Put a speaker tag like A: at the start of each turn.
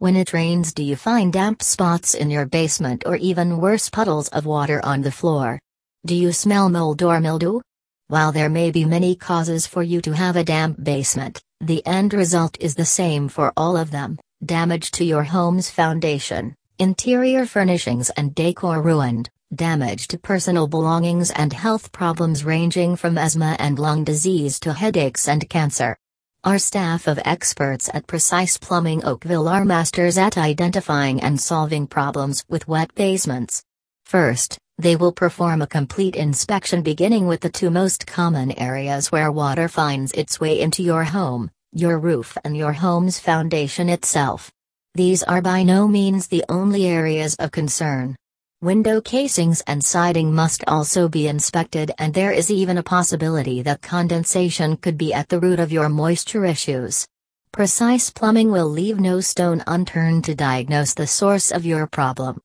A: When it rains, do you find damp spots in your basement or even worse puddles of water on the floor? Do you smell mold or mildew? While there may be many causes for you to have a damp basement, the end result is the same for all of them damage to your home's foundation, interior furnishings and decor ruined, damage to personal belongings and health problems ranging from asthma and lung disease to headaches and cancer. Our staff of experts at Precise Plumbing Oakville are masters at identifying and solving problems with wet basements. First, they will perform a complete inspection beginning with the two most common areas where water finds its way into your home your roof and your home's foundation itself. These are by no means the only areas of concern. Window casings and siding must also be inspected, and there is even a possibility that condensation could be at the root of your moisture issues. Precise plumbing will leave no stone unturned to diagnose the source of your problem.